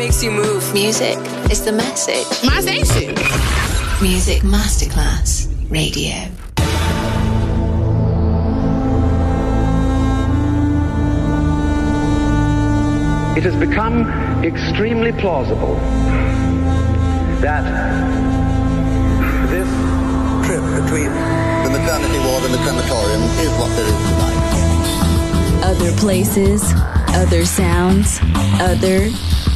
makes you move? Music is the message. My station. Music Masterclass Radio. It has become extremely plausible that this trip between the maternity ward and the crematorium is what there is tonight. Other places, other sounds, other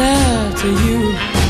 Love to you.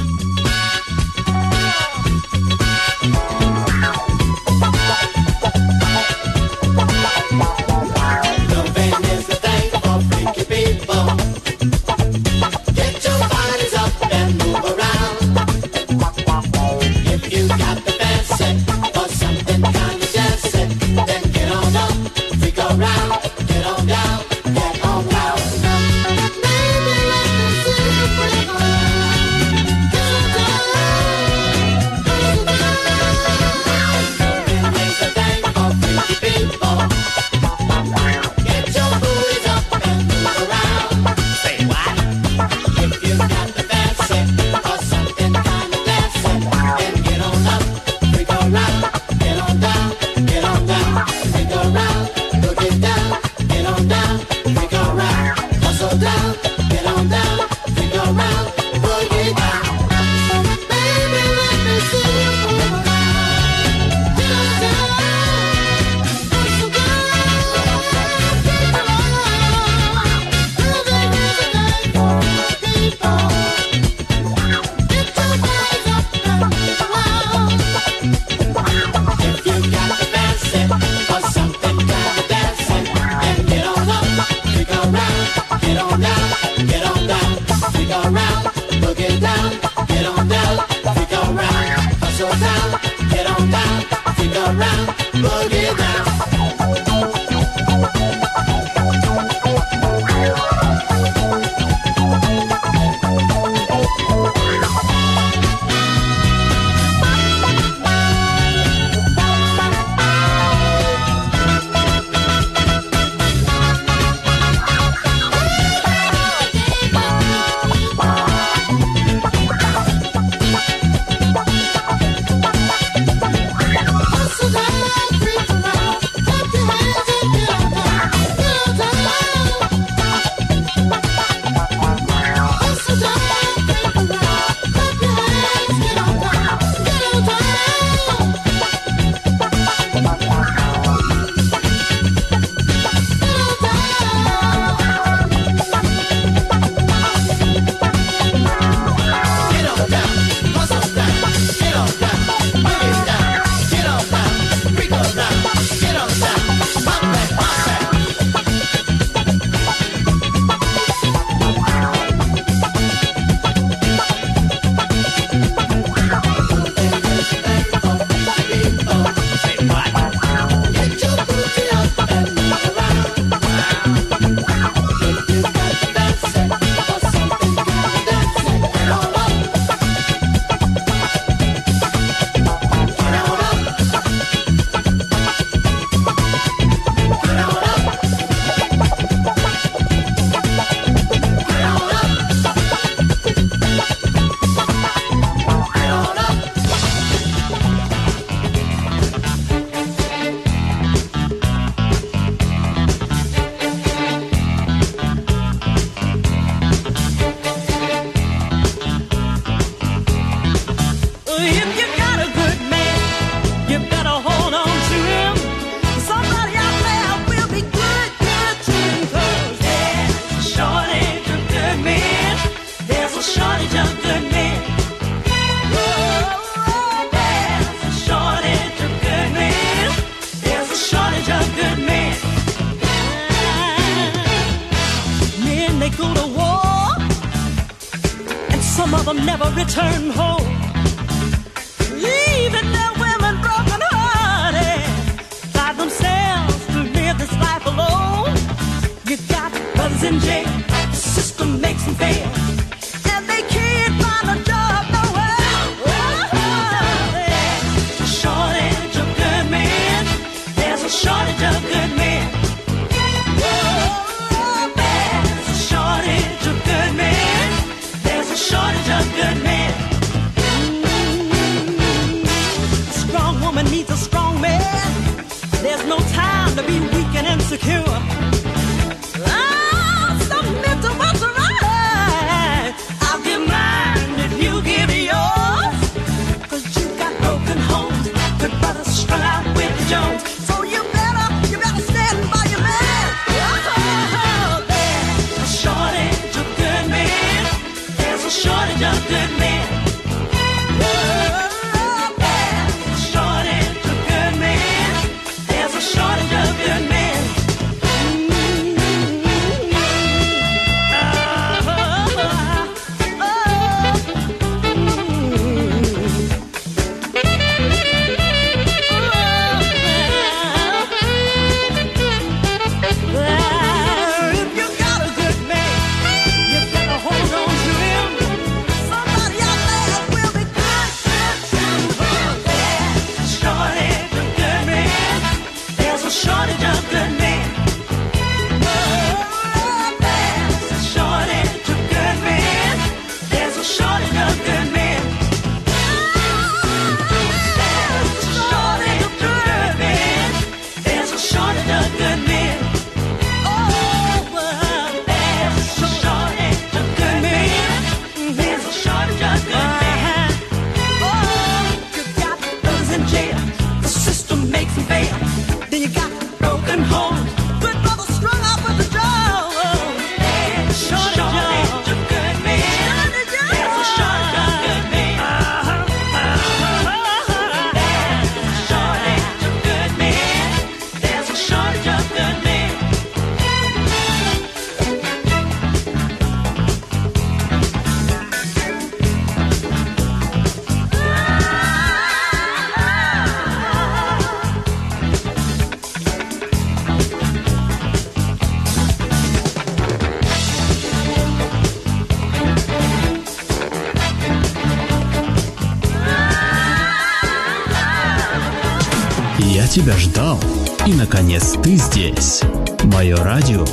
тебя ждал. И наконец ты здесь. Мое радио.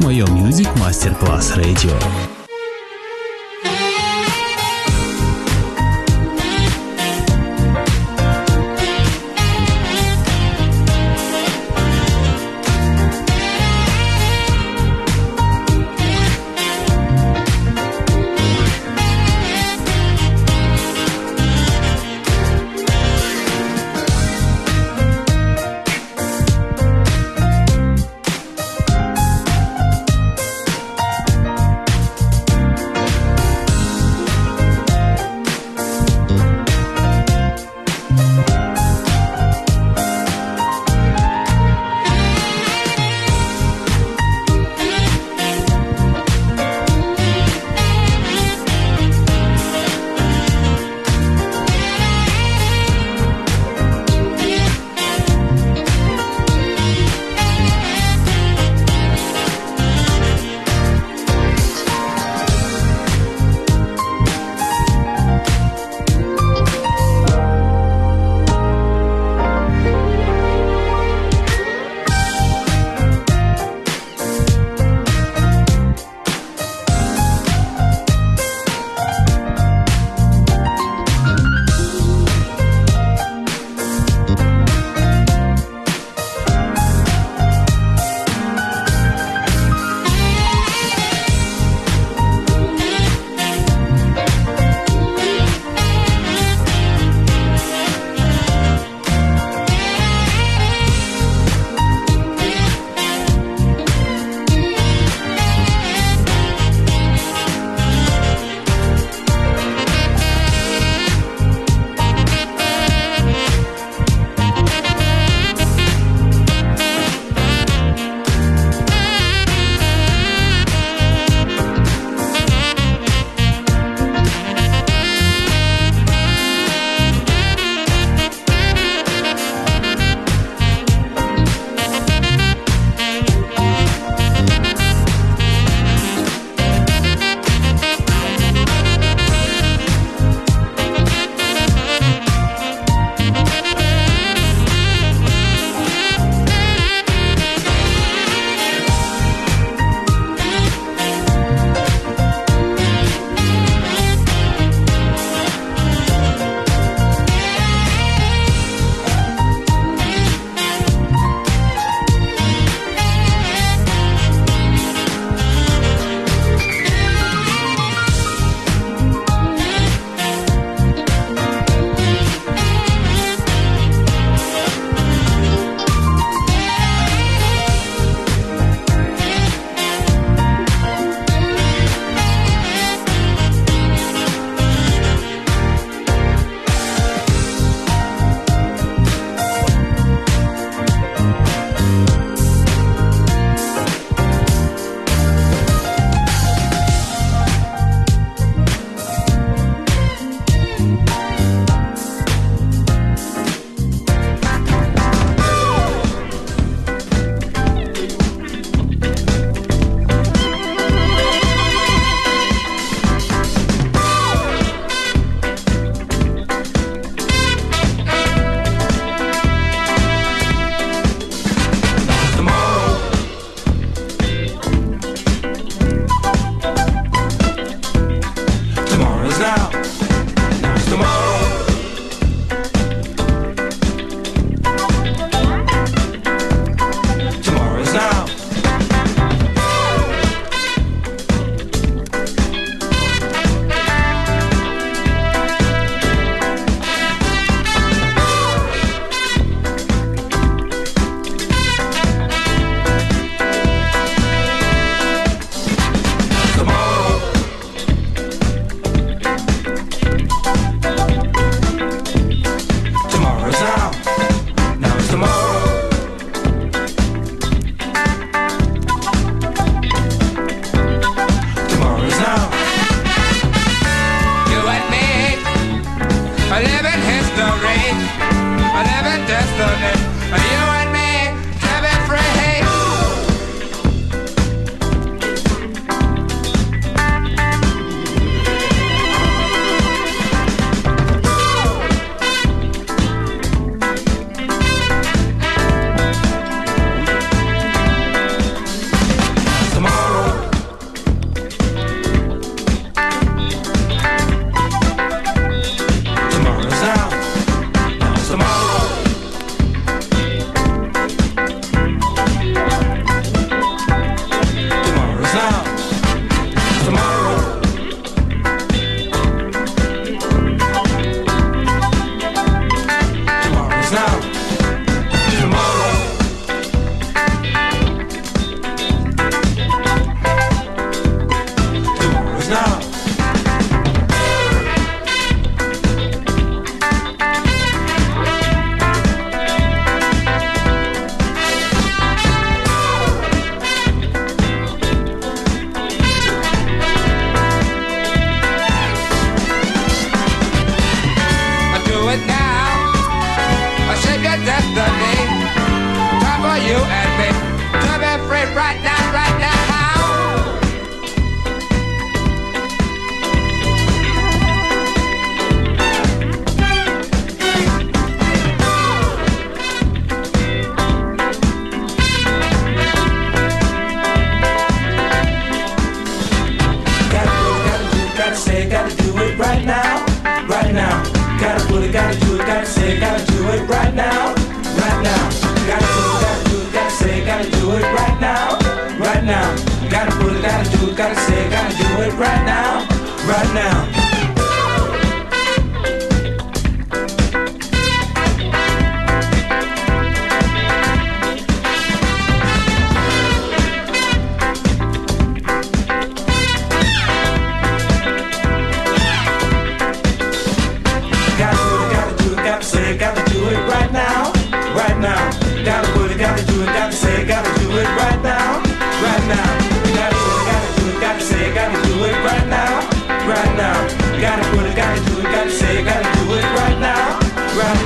Мое Music Masterclass Radio. Now. Gotta put it, gotta do it, gotta say it, gotta do it right now, right now.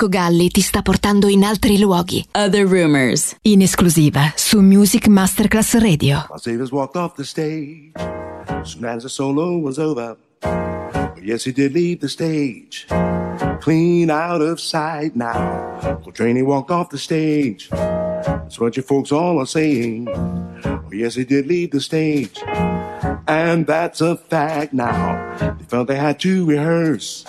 Marco Gally ti sta portando in altri luoghi. Other rumors. In esclusiva su Music Masterclass Radio. Miles Davis walked off the stage, soon as the solo was over. But yes, he did leave the stage, clean out of sight now. Coltrane walked off the stage. That's what you folks all are saying. Oh, yes, he did leave the stage. And that's a fact now. They felt they had to rehearse.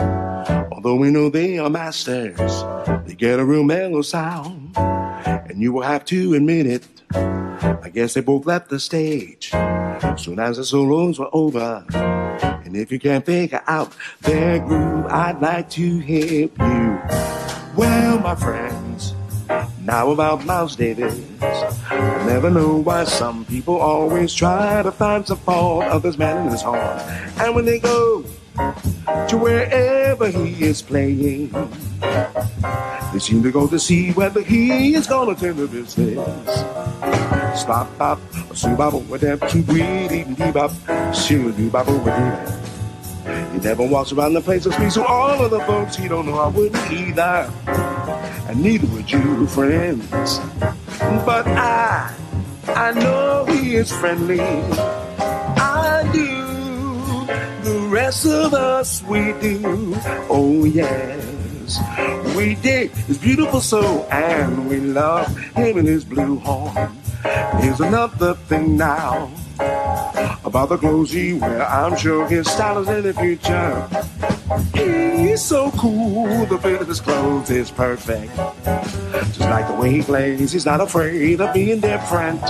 Although we know they are masters, they get a real mellow sound. And you will have to admit it. I guess they both left the stage soon as the solos were over. And if you can't figure out their groove, I'd like to help you. Well, my friends, now about Miles Davis. I never know why some people always try to find some fault of this man in his horn. And when they go to wherever he is playing, they seem to go to see whether he is gonna turn the business. Stop, bop, soo bop, with them, keep weed, dee bop, shoo doo bop, with him. He never walks around the place of speaks to all of the folks he don't know I wouldn't either. And neither would you, friends. But I, I know he is friendly. Rest of us, we do. Oh, yes. We dig his beautiful soul and we love him and his blue horn. Here's another thing now about the clothes he wear. I'm sure his style is in the future. He's so cool, the fit of his clothes is perfect. Just like the way he plays, he's not afraid of being different.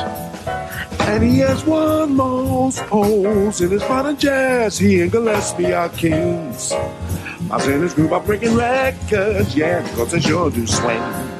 And he has won most polls in his modern jazz. He and Gillespie are kings. In his group are breaking records, yeah, because they sure do swing.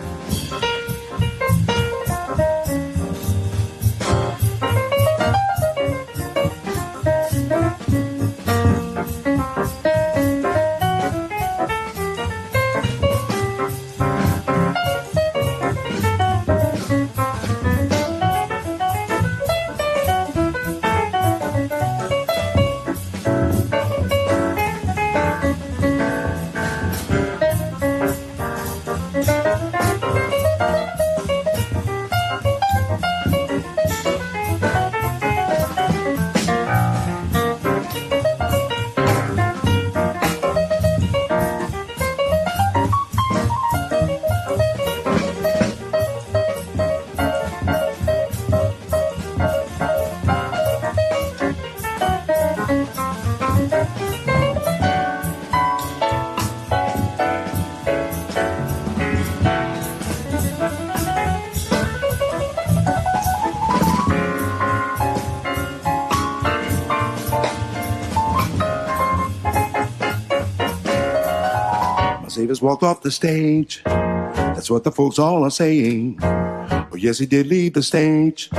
Davis walked off the stage. That's what the folks all are saying. Oh, yes, he did leave the stage.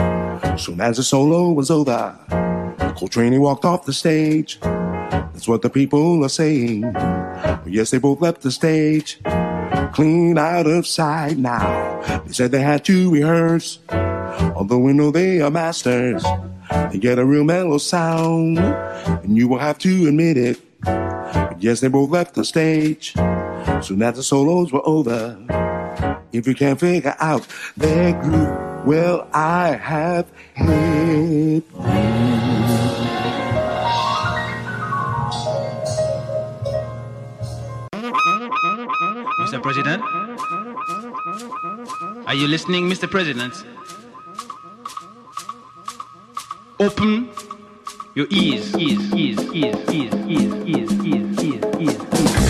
Soon as the solo was over, Coltrane walked off the stage. That's what the people are saying. Oh, yes, they both left the stage. Clean out of sight now. They said they had to rehearse. Although we know they are masters, they get a real mellow sound. And you will have to admit it. Yes, they both left the stage. Soon as the solos were over. If you can't figure out their groove, well, I have hit Mr. President? Are you listening, Mr. President? Open your ears, ears, ears, ears, ears, ears, ears, ears, ears, ears.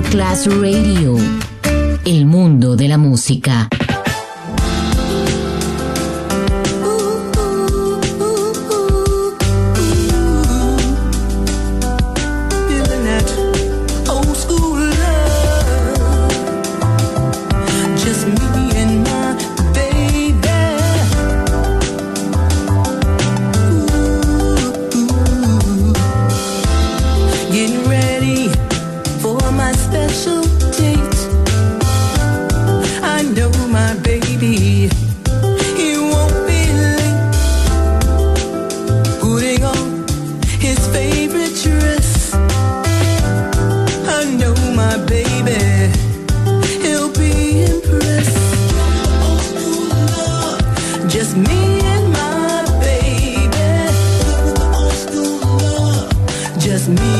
Masterclass Radio. El mundo de la música. Me